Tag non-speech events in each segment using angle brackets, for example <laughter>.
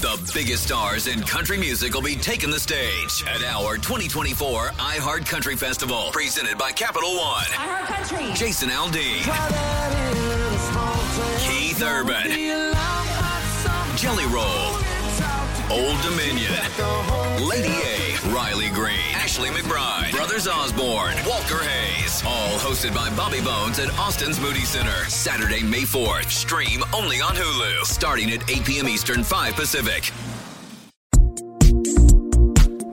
The biggest stars in country music will be taking the stage at our 2024 iHeart Country Festival, presented by Capital One. iHeart Country. Jason Aldean. Keith Urban. Jelly Roll. Old Dominion. Lady A. Riley Green. Ashley McBryde. Brothers Osborne. Walker Hayes. All hosted by Bobby Bones at Austin's Moody Center. Saturday, May 4th. Stream only on Hulu. Starting at 8 p.m. Eastern, 5 Pacific.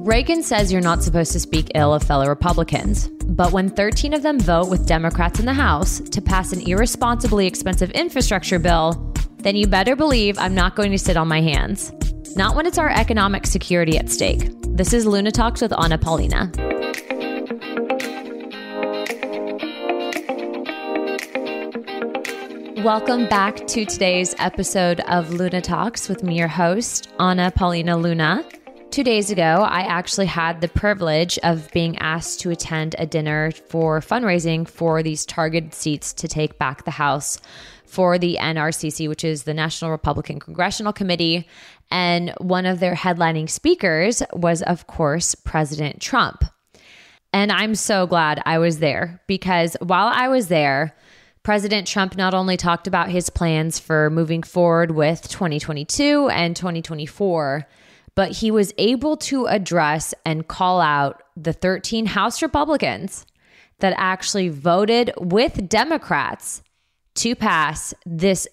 Reagan says you're not supposed to speak ill of fellow Republicans. But when 13 of them vote with Democrats in the House to pass an irresponsibly expensive infrastructure bill, then you better believe I'm not going to sit on my hands. Not when it's our economic security at stake. This is Luna Talks with Anna Paulina. Welcome back to today's episode of Luna Talks with me, your host, Anna Paulina Luna. Two days ago, I actually had the privilege of being asked to attend a dinner for fundraising for these targeted seats to take back the House for the NRCC, which is the National Republican Congressional Committee. And one of their headlining speakers was, of course, President Trump. And I'm so glad I was there because while I was there, President Trump not only talked about his plans for moving forward with 2022 and 2024, but he was able to address and call out the 13 House Republicans that actually voted with Democrats to pass this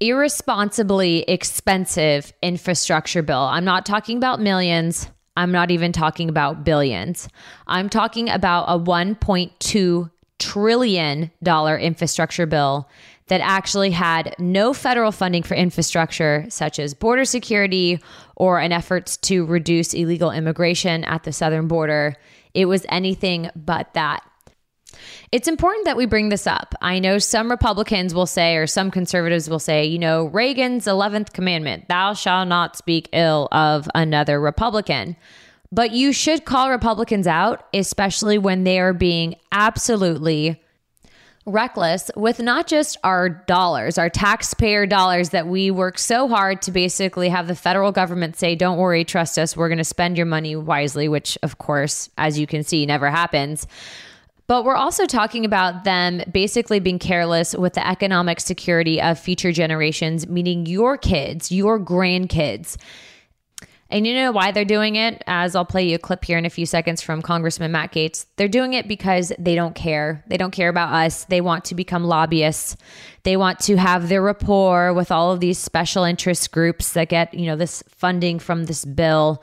irresponsibly expensive infrastructure bill. I'm not talking about millions. I'm not even talking about billions. I'm talking about a 1.2 trillion dollar infrastructure bill that actually had no federal funding for infrastructure such as border security or an effort to reduce illegal immigration at the southern border. It was anything but that. It's important that we bring this up. I know some Republicans will say, or some conservatives will say, you know, Reagan's 11th commandment, thou shalt not speak ill of another Republican. But you should call Republicans out, especially when they are being absolutely reckless with not just our dollars, our taxpayer dollars that we work so hard to basically have the federal government say, don't worry, trust us, we're going to spend your money wisely, which, of course, as you can see, never happens. But we're also talking about them basically being careless with the economic security of future generations, meaning your kids, your grandkids. And you know why they're doing it? As I'll play you a clip here in a few seconds from Congressman Matt Gaetz. They're doing it because they don't care. They don't care about us. They want to become lobbyists. They want to have their rapport with all of these special interest groups that get, you know, this funding from this bill.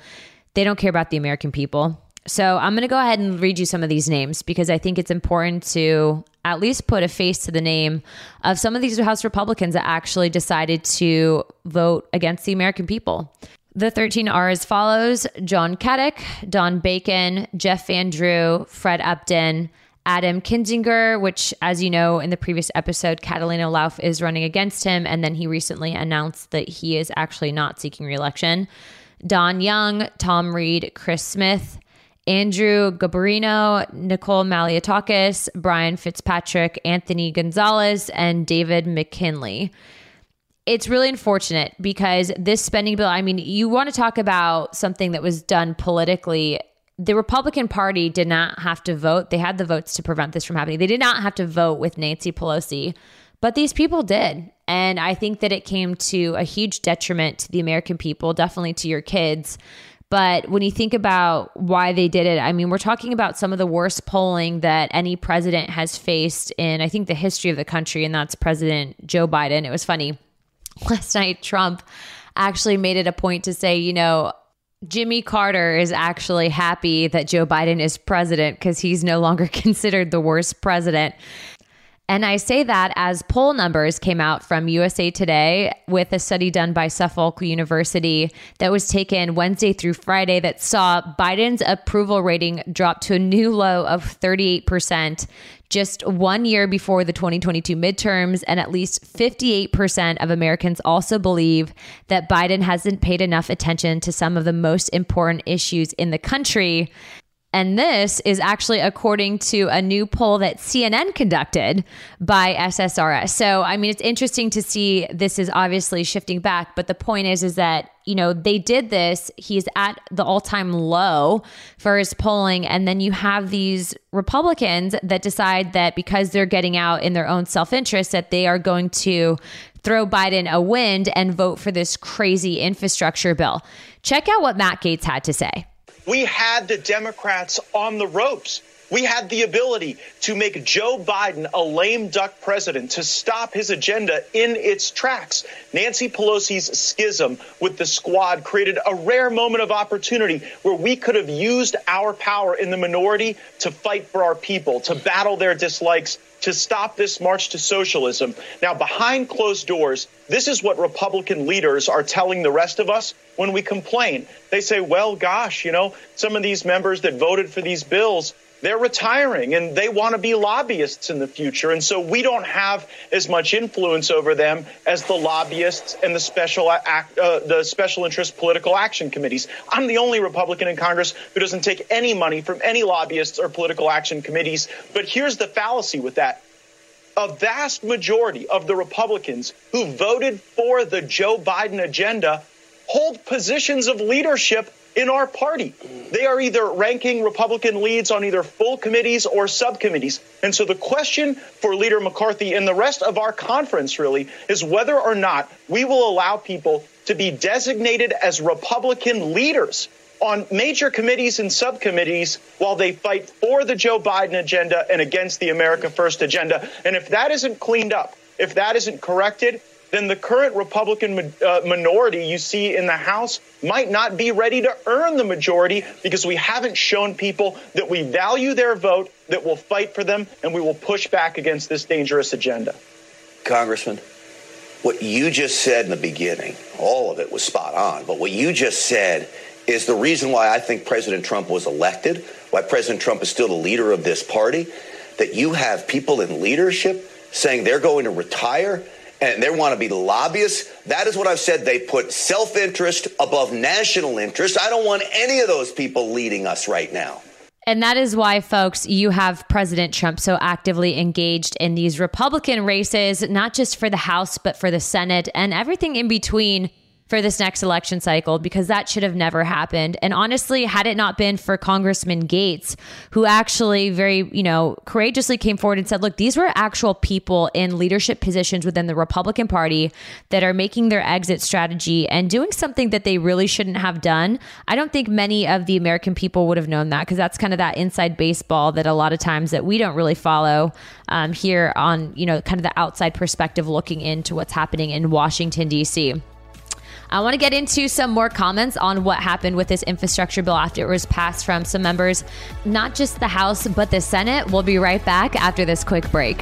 They don't care about the American people. So I'm going to go ahead and read you some of these names because I think it's important to at least put a face to the name of some of these House Republicans that actually decided to vote against the American people. The 13 are as follows John Katko, Don Bacon, Jeff Van Drew, Fred Upton, Adam Kinzinger, which, as you know, in the previous episode, Catalina Lauf is running against him. And then he recently announced that he is actually not seeking reelection. Don Young, Tom Reed, Chris Smith, Andrew Garbarino, Nicole Malliotakis, Brian Fitzpatrick, Anthony Gonzalez, and David McKinley it's really unfortunate because this spending bill, I mean, you want to talk about something that was done politically. The Republican Party did not have to vote. They had the votes to prevent this from happening. They did not have to vote with Nancy Pelosi. But these people did. And I think that it came to a huge detriment to the American people, definitely to your kids. But when you think about why they did it, I mean, we're talking about some of the worst polling that any president has faced in, I think, the history of the country, and that's President Joe Biden. It was funny. <laughs> Last night, Trump actually made it a point to say, you know, Jimmy Carter is actually happy that Joe Biden is president because he's no longer <laughs> considered the worst president. And I say that as poll numbers came out from USA Today with a study done by Suffolk University that was taken Wednesday through Friday that saw Biden's approval rating drop to a new low of 38% just one year before the 2022 midterms. And at least 58% of Americans also believe that Biden hasn't paid enough attention to some of the most important issues in the country. And this is actually according to a new poll that CNN conducted by SSRS. So, I mean, it's interesting to see this is obviously shifting back, but the point is is that, you know, they did this, he's at the all-time low for his polling and then you have these Republicans that decide that because they're getting out in their own self-interest that they are going to throw Biden a wind and vote for this crazy infrastructure bill. Check out what Matt Gaetz had to say. We had the Democrats on the ropes. We had the ability to make Joe Biden a lame duck president, to stop his agenda in its tracks. Nancy Pelosi's schism with the squad created a rare moment of opportunity where we could have used our power in the minority to fight for our people, to battle their dislikes, to stop this march to socialism. Now, behind closed doors, this is what Republican leaders are telling the rest of us when we complain. They say, well, gosh, you know, some of these members that voted for these bills, they're retiring and they want to be lobbyists in the future. And so we don't have as much influence over them as the lobbyists and the special act, uh, the special interest political action committees. I'm the only Republican in Congress who doesn't take any money from any lobbyists or political action committees. But here's the fallacy with that. A vast majority of the Republicans who voted for the Joe Biden agenda hold positions of leadership in our party. They are either ranking Republican leads on either full committees or subcommittees. And so the question for Leader McCarthy and the rest of our conference really is whether or not we will allow people to be designated as Republican leaders on major committees and subcommittees while they fight for the Joe Biden agenda and against the America First agenda. And if that isn't cleaned up, if that isn't corrected, then the current Republican uh, minority you see in the House might not be ready to earn the majority because we haven't shown people that we value their vote, that we'll fight for them, and we will push back against this dangerous agenda. Congressman, what you just said in the beginning, all of it was spot on, but what you just said is the reason why I think President Trump was elected, why President Trump is still the leader of this party, that you have people in leadership saying they're going to retire and they want to be lobbyists. That is what I've said. They put self interest above national interest. I don't want any of those people leading us right now. And that is why, folks, you have President Trump so actively engaged in these Republican races, not just for the House, but for the Senate and everything in between for this next election cycle because that should have never happened. And honestly, had it not been for Congressman Gaetz, who actually very, you know, courageously came forward and said, look, these were actual people in leadership positions within the Republican Party that are making their exit strategy and doing something that they really shouldn't have done. I don't think many of the American people would have known that because that's kind of that inside baseball that a lot of times that we don't really follow um, here on, you know, kind of the outside perspective looking into what's happening in Washington, D.C. I want to get into some more comments on what happened with this infrastructure bill after it was passed from some members, not just the House, but the Senate. We'll be right back after this quick break.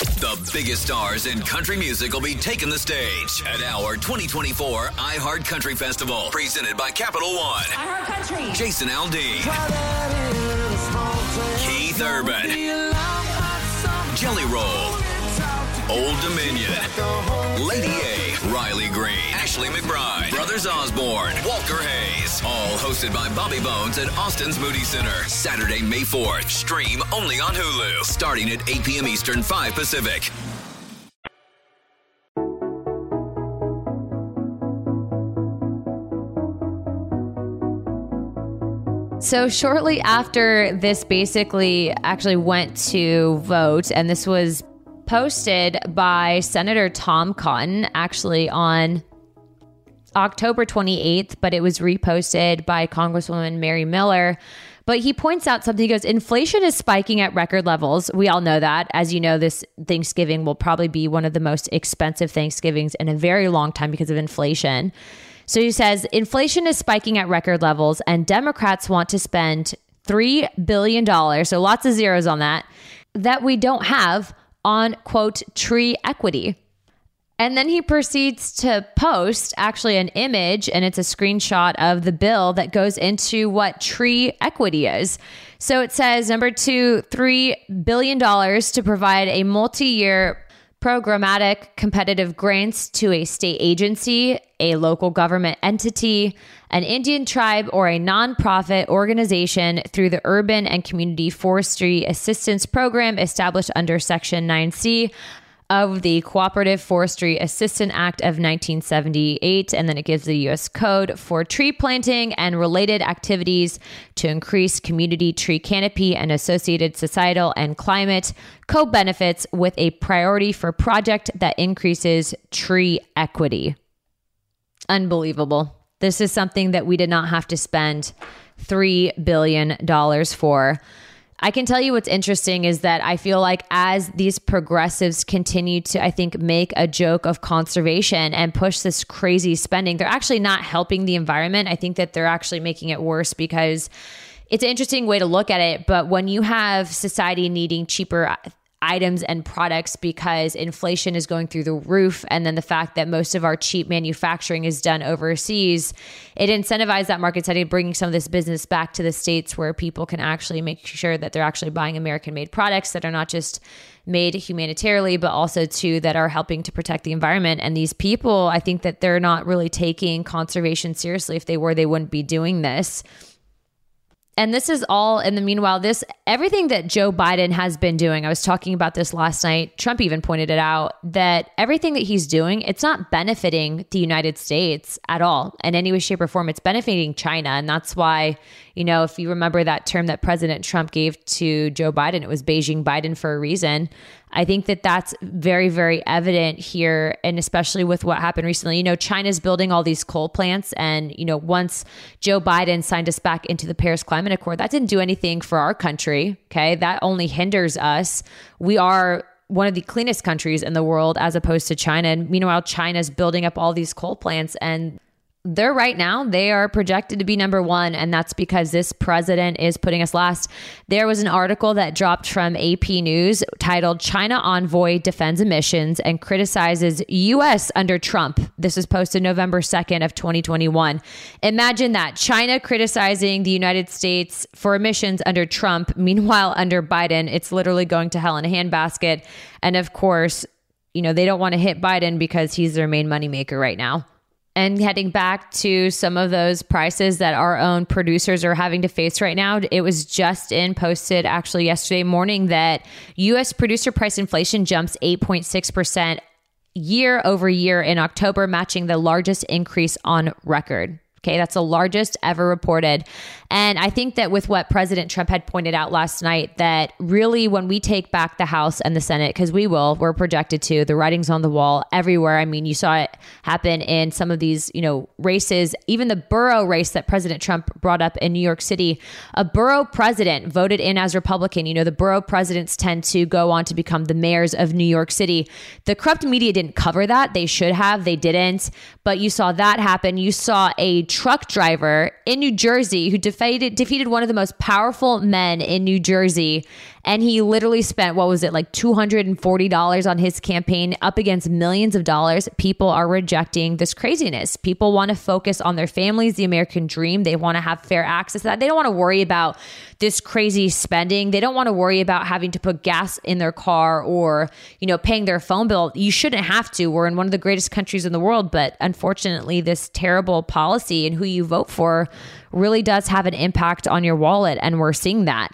The biggest stars in country music will be taking the stage at our 2024 iHeart Country Festival, presented by Capital One. iHeart Country. Jason Aldean, Keith Keith Urban, Jelly Roll, Old Dominion, Lady A, Riley Green, Ashley McBryde, Brothers Osborne, Walker Hayes. All hosted by Bobby Bones at Austin's Moody Center. Saturday, May 4th. Stream only on Hulu. Starting at 8 p.m. Eastern, 5 Pacific. So, shortly after this basically actually went to vote, and this was posted by Senator Tom Cotton actually on October 28th, but it was reposted by Congresswoman Mary Miller. But he points out something. He goes, inflation is spiking at record levels. We all know that. As you know, this Thanksgiving will probably be one of the most expensive Thanksgivings in a very long time because of inflation. So he says inflation is spiking at record levels, and Democrats want to spend $3 billion, so lots of zeros on that, that we don't have on quote tree equity. And then he proceeds to post actually an image, and it's a screenshot of the bill that goes into what tree equity is. So it says number two, $3 billion to provide a multi year programmatic competitive grants to a state agency, a local government entity, an Indian tribe, or a nonprofit organization through the Urban and Community Forestry Assistance Program established under Section 9C of the Cooperative Forestry Assistance Act of 1978. And then it gives the U.S. Code for tree planting and related activities to increase community tree canopy and associated societal and climate co benefits with a priority for project that increases tree equity. Unbelievable. This is something that we did not have to spend $3 billion for. I can tell you what's interesting is that I feel like as these progressives continue to, I think, make a joke of conservation and push this crazy spending, they're actually not helping the environment. I think that they're actually making it worse because it's an interesting way to look at it. But when you have society needing cheaper items and products because inflation is going through the roof. And then the fact that most of our cheap manufacturing is done overseas, it incentivizes that market setting, bringing some of this business back to the States where people can actually make sure that they're actually buying American made products that are not just made humanitarily, but also too that are helping to protect the environment. And these people, I think that they're not really taking conservation seriously. If they were, they wouldn't be doing this. And this is all in the meanwhile, this everything that Joe Biden has been doing. I was talking about this last night. Trump even pointed it out that everything that he's doing, it's not benefiting the United States at all in any way, shape, or form. It's benefiting China. And that's why, you know, if you remember that term that President Trump gave to Joe Biden, it was Beijing Biden for a reason. I think that that's very, very evident here. And especially with what happened recently, you know, China's building all these coal plants. And, you know, once Joe Biden signed us back into the Paris Climate Accord, that didn't do anything for our country. Okay. That only hinders us. We are one of the cleanest countries in the world as opposed to China. And meanwhile, China's building up all these coal plants and they're right now they are projected to be number one and that's because this president is putting us last. There was an article that dropped from ap news titled china envoy defends emissions and criticizes us under trump. This was posted november 2nd of 2021 imagine that china criticizing the united states for emissions under trump meanwhile under biden it's literally going to hell in a handbasket. And of course you know they don't want to hit biden because he's their main moneymaker right now and heading back to some of those prices that our own producers are having to face right now, it was just in posted actually yesterday morning that US producer price inflation jumps 8.6% year over year in October, matching the largest increase on record. Okay, that's the largest ever reported. And I think that with what President Trump had pointed out last night, that really when we take back the House and the Senate, because we will, we're projected to, the writing's on the wall everywhere. I mean, you saw it happen in some of these, you know, races, even the borough race that President Trump brought up in New York City. A borough president voted in as Republican. You know, the borough presidents tend to go on to become the mayors of New York City. The corrupt media didn't cover that. They should have, they didn't. But you saw that happen. You saw a truck driver in New Jersey who defeated defeated one of the most powerful men in New Jersey. And he literally spent what was it like $240 on his campaign up against millions of dollars. People are rejecting this craziness. People want to focus on their families the american dream. They want to have fair access to that. They don't want to worry about this crazy spending. They don't want to worry about having to put gas in their car or you know paying their phone bill. You shouldn't have to. We're in one of the greatest countries in the world but unfortunately this terrible policy and who you vote for really does have an impact on your wallet and we're seeing that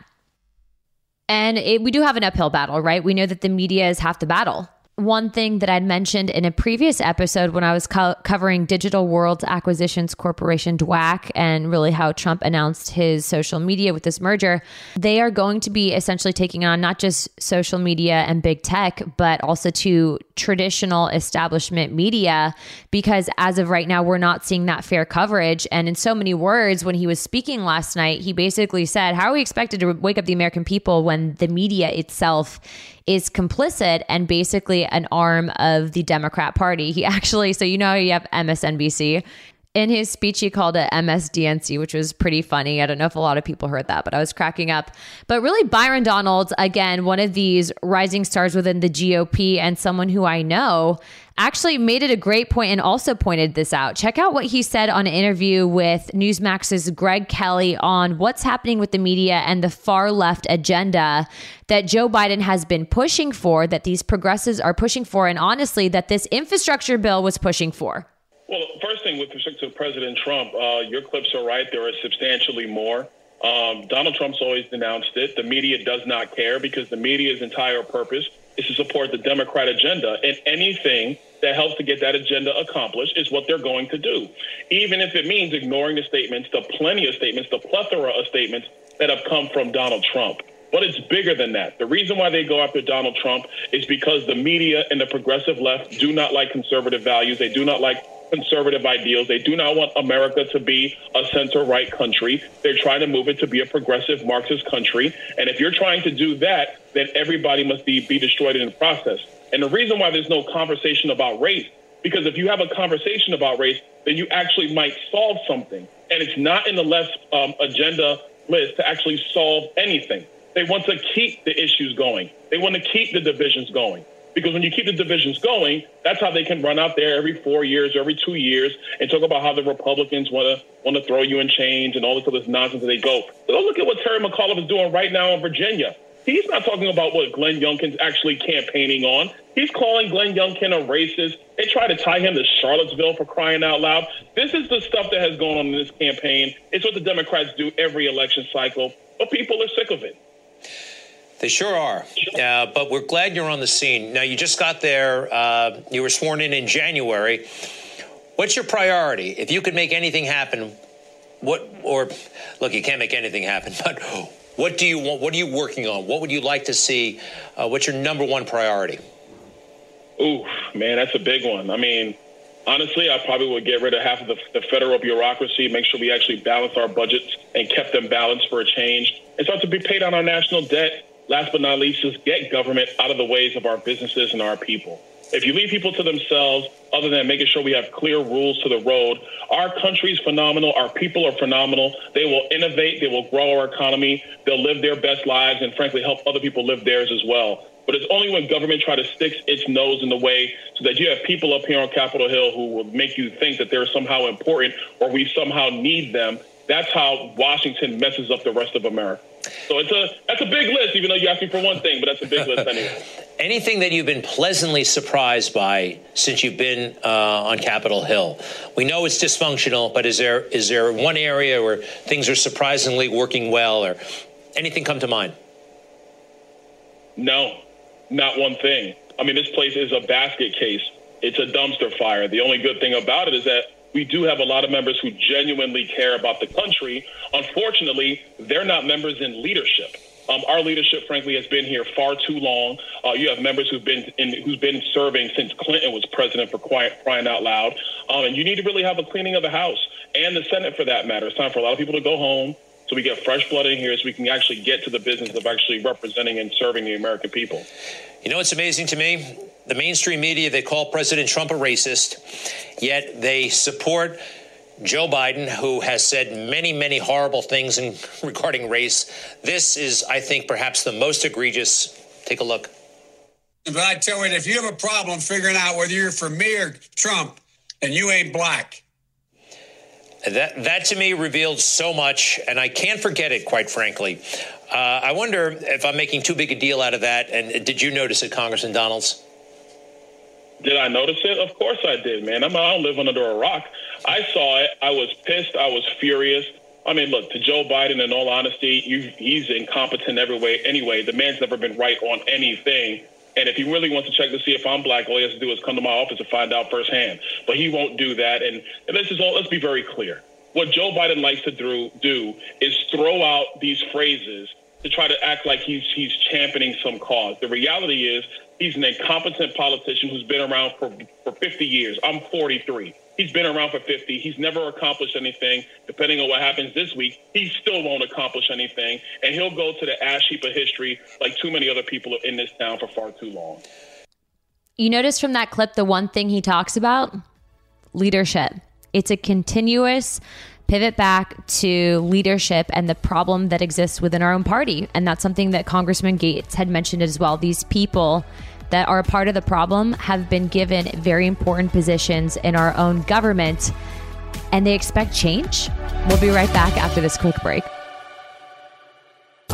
and it, we do have an uphill battle, right? We know that the media is half the battle one thing that I'd mentioned in a previous episode when I was co- covering Digital World Acquisitions Corporation, DWAC, and really how Trump announced his social media with this merger, they are going to be essentially taking on not just social media and big tech, but also to traditional establishment media, because as of right now, we're not seeing that fair coverage. And in so many words, when he was speaking last night, he basically said, How are we expected to wake up the American people when the media itself is complicit and basically an arm of the Democrat Party. He actually, so you know, you have MSNBC. In his speech, he called it MSDNC, which was pretty funny. I don't know if a lot of people heard that, but I was cracking up. But really, Byron Donalds, again, one of these rising stars within the GOP and someone who I know, actually made it a great point and also pointed this out. Check out what he said on an interview with Newsmax's Greg Kelly on what's happening with the media and the far left agenda that Joe Biden has been pushing for, that these progressives are pushing for, and honestly, that this infrastructure bill was pushing for. Well, first thing with respect to President Trump, uh, your clips are right. There are substantially more. Um, Donald Trump's always denounced it. The media does not care because the media's entire purpose is to support the Democrat agenda. And anything that helps to get that agenda accomplished is what they're going to do. Even if it means ignoring the statements, the plenty of statements, the plethora of statements that have come from Donald Trump. But it's bigger than that. The reason why they go after Donald Trump is because the media and the progressive left do not like conservative values. They do not like conservative ideals. They do not want America to be a center right country. They're trying to move it to be a progressive Marxist country. And if you're trying to do that, then everybody must be, be destroyed in the process. And the reason why there's no conversation about race, because if you have a conversation about race, then you actually might solve something. And it's not in the left um, agenda list to actually solve anything. They want to keep the issues going. They want to keep the divisions going. Because when you keep the divisions going, that's how they can run out there every four years or every two years and talk about how the Republicans want to want to throw you in chains and all this other nonsense that they go. So look at what Terry McAuliffe is doing right now in Virginia. He's not talking about what Glenn Youngkin's actually campaigning on. He's calling Glenn Youngkin a racist. They try to tie him to Charlottesville for crying out loud. This is the stuff that has gone on in this campaign. It's what the Democrats do every election cycle, but people are sick of it. They sure are. Uh, but we're glad you're on the scene. Now, you just got there. Uh, you were sworn in in January. What's your priority? If you could make anything happen, what, or look, you can't make anything happen, <laughs> but what do you want? What are you working on? What would you like to see? Uh, what's your number one priority? Ooh, man, that's a big one. I mean, honestly, I probably would get rid of half of the, the, federal bureaucracy, make sure we actually balance our budgets and kept them balanced for a change, and start to be paid on our national debt. Last but not least, just get government out of the ways of our businesses and our people. If you leave people to themselves, other than making sure we have clear rules to the road, our country is phenomenal. Our people are phenomenal. They will innovate. They will grow our economy. They'll live their best lives and, frankly, help other people live theirs as well. But it's only when government try to stick its nose in the way so that you have people up here on Capitol Hill who will make you think that they're somehow important or we somehow need them. That's how Washington messes up the rest of America. So it's a that's a big list, even though you asked me for one thing, but that's a big list <laughs> anyway. Anything that you've been pleasantly surprised by since you've been uh, on Capitol Hill? We know it's dysfunctional, but is there is there one area where things are surprisingly working well, or anything come to mind? No, not one thing. I mean, this place is a basket case. It's a dumpster fire. The only good thing about it is that we do have a lot of members who genuinely care about the country. Unfortunately, they're not members in leadership. Um, our leadership, frankly, has been here far too long. Uh, you have members who've been in, who's been serving since Clinton was president for quiet, crying out loud. Um, and you need to really have a cleaning of the House and the Senate, for that matter. It's time for a lot of people to go home, so we get fresh blood in here, so we can actually get to the business of actually representing and serving the American people. You know what's amazing to me? The mainstream media, they call President Trump a racist, yet they support Joe Biden, who has said many, many horrible things in, <laughs> regarding race. This is, I think, perhaps the most egregious. Take a look. But I tell you, if you have a problem figuring out whether you're for me or Trump, and you ain't black. That that to me revealed so much, and I can't forget it. Quite frankly, uh, I wonder if I'm making too big a deal out of that. And did you notice it, Congressman Donalds? Did I notice it? Of course I did, man. I'm, I don't live under a rock. I saw it. I was pissed. I was furious. I mean, look, to Joe Biden, in all honesty, you, he's incompetent every way. Anyway, the man's never been right on anything. And if he really wants to check to see if I'm black, all he has to do is come to my office and find out firsthand. But he won't do that. And, and let's just all let's be very clear. What Joe Biden likes to do, do is throw out these phrases to try to act like he's he's championing some cause. The reality is he's an incompetent politician who's been around for for 50 years. I'm 43. He's been around for 50. He's never accomplished anything. Depending on what happens this week, he still won't accomplish anything. And he'll go to the ash heap of history like too many other people in this town for far too long. You notice from that clip the one thing he talks about? Leadership. It's a continuous pivot back to leadership and the problem that exists within our own party. And that's something that Congressman Gaetz had mentioned as well. These people that are a part of the problem have been given very important positions in our own government and they expect change. We'll be right back after this quick break.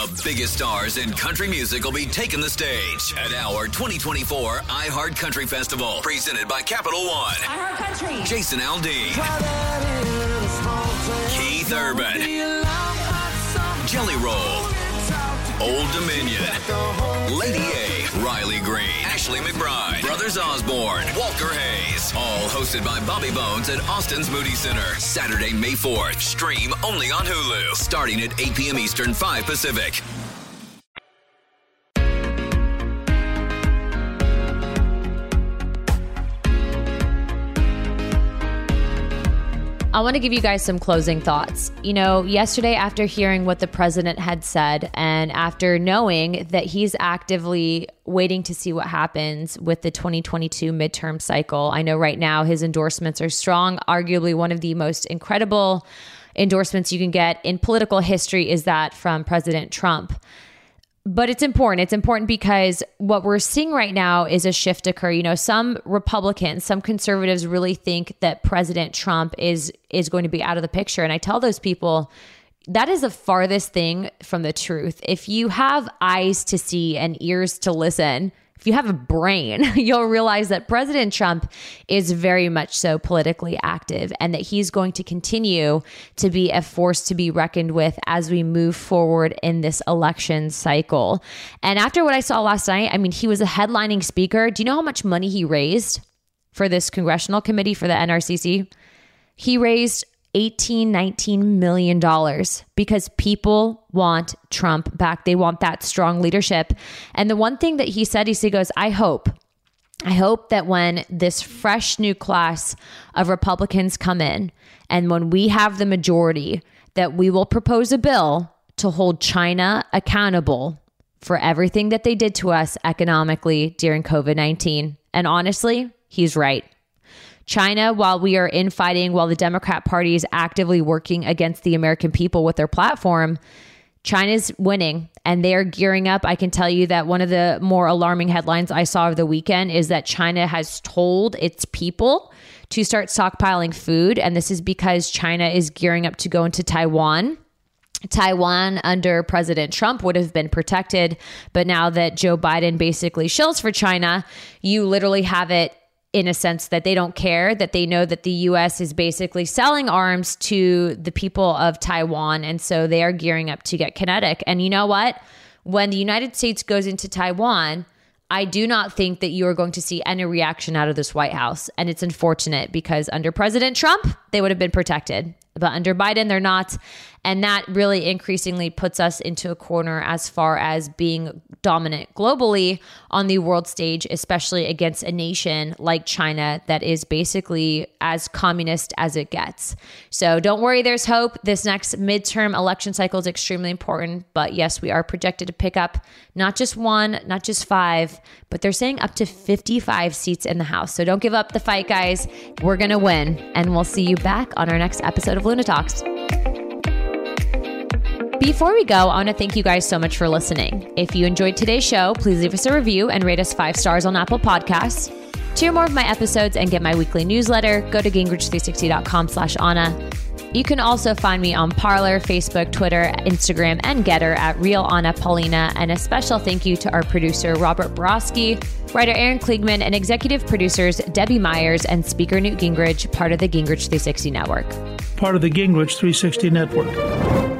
The biggest stars in country music will be taking the stage at our 2024 iHeart Country Festival, presented by Capital One. iHeart Country. Jason Aldean, Keith Urban, Jelly Roll, Old Dominion, Lady A, Riley Green, Ashley McBryde, Brothers Osborne, Walker Hayes. All hosted by Bobby Bones at Austin's Moody Center. Saturday, May 4th. Stream only on Hulu. Starting at 8 p.m. Eastern, 5 Pacific. I want to give you guys some closing thoughts. You know, yesterday, after hearing what the president had said, and after knowing that he's actively waiting to see what happens with the 2022 midterm cycle, I know right now his endorsements are strong. Arguably, one of the most incredible endorsements you can get in political history is that from President Trump but it's important. It's important because what we're seeing right now is a shift occur. You know, some Republicans, some conservatives really think that President Trump is is going to be out of the picture. And I tell those people that is the farthest thing from the truth. If you have eyes to see and ears to listen, if you have a brain, <laughs> you'll realize that President Trump is very much so politically active and that he's going to continue to be a force to be reckoned with as we move forward in this election cycle. And after what I saw last night, I mean, he was a headlining speaker. Do you know how much money he raised for this congressional committee for the NRCC? He raised 18 19 million dollars because people want Trump back. They want that strong leadership. And the one thing that he said he goes I hope I hope that when this fresh new class of Republicans come in and when we have the majority that we will propose a bill to hold China accountable for everything that they did to us economically during COVID-19 and honestly he's right China, while we are infighting, while the Democrat Party is actively working against the American people with their platform, China's winning and they're gearing up. I can tell you that one of the more alarming headlines I saw over the weekend is that China has told its people to start stockpiling food. And this is because China is gearing up to go into Taiwan. Taiwan under President Trump would have been protected. But now that Joe Biden basically shills for China, you literally have it in a sense that they don't care, that they know that the US is basically selling arms to the people of Taiwan. And so they are gearing up to get kinetic. And you know what? When the United States goes into Taiwan, I do not think that you are going to see any reaction out of this White House. And it's unfortunate because under President Trump, they would have been protected. But under Biden, they're not. And that really increasingly puts us into a corner as far as being dominant globally on the world stage, especially against a nation like China that is basically as communist as it gets. So don't worry, there's hope. This next midterm election cycle is extremely important. But yes, we are projected to pick up not just one, not just five, but they're saying up to 55 seats in the House. So don't give up the fight, guys. We're going to win. And we'll see you back on our next episode of Luna Talks. Before we go, I want to thank you guys so much for listening. If you enjoyed today's show, please leave us a review and rate us five stars on Apple Podcasts. To hear more of my episodes and get my weekly newsletter, go to gingrich360.com slash Anna. You can also find me on Parler, Facebook, Twitter, Instagram, and Gettr at Real Anna Paulina. And a special thank you to our producer, Robert Borowski, writer Aaron Kliegman, and executive producers Debbie Myers and speaker Newt Gingrich, part of the Gingrich 360 Network. Part of the Gingrich 360 Network.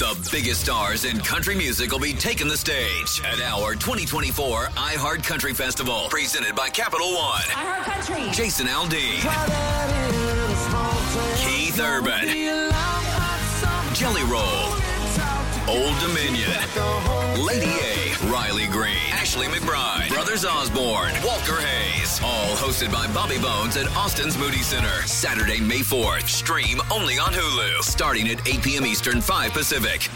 The biggest stars in country music will be taking the stage at our 2024 iHeart Country Festival, presented by Capital One. iHeart Country. Jason Aldean. Keith Urban. Jelly Roll. Old Dominion. Lady A. Riley Green. Ashley McBryde. Brothers Osborne. Walker Hayes. All hosted by Bobby Bones at Austin's Moody Center. Saturday, May 4th. Stream only on Hulu. Starting at 8 p.m. Eastern, 5 Pacific.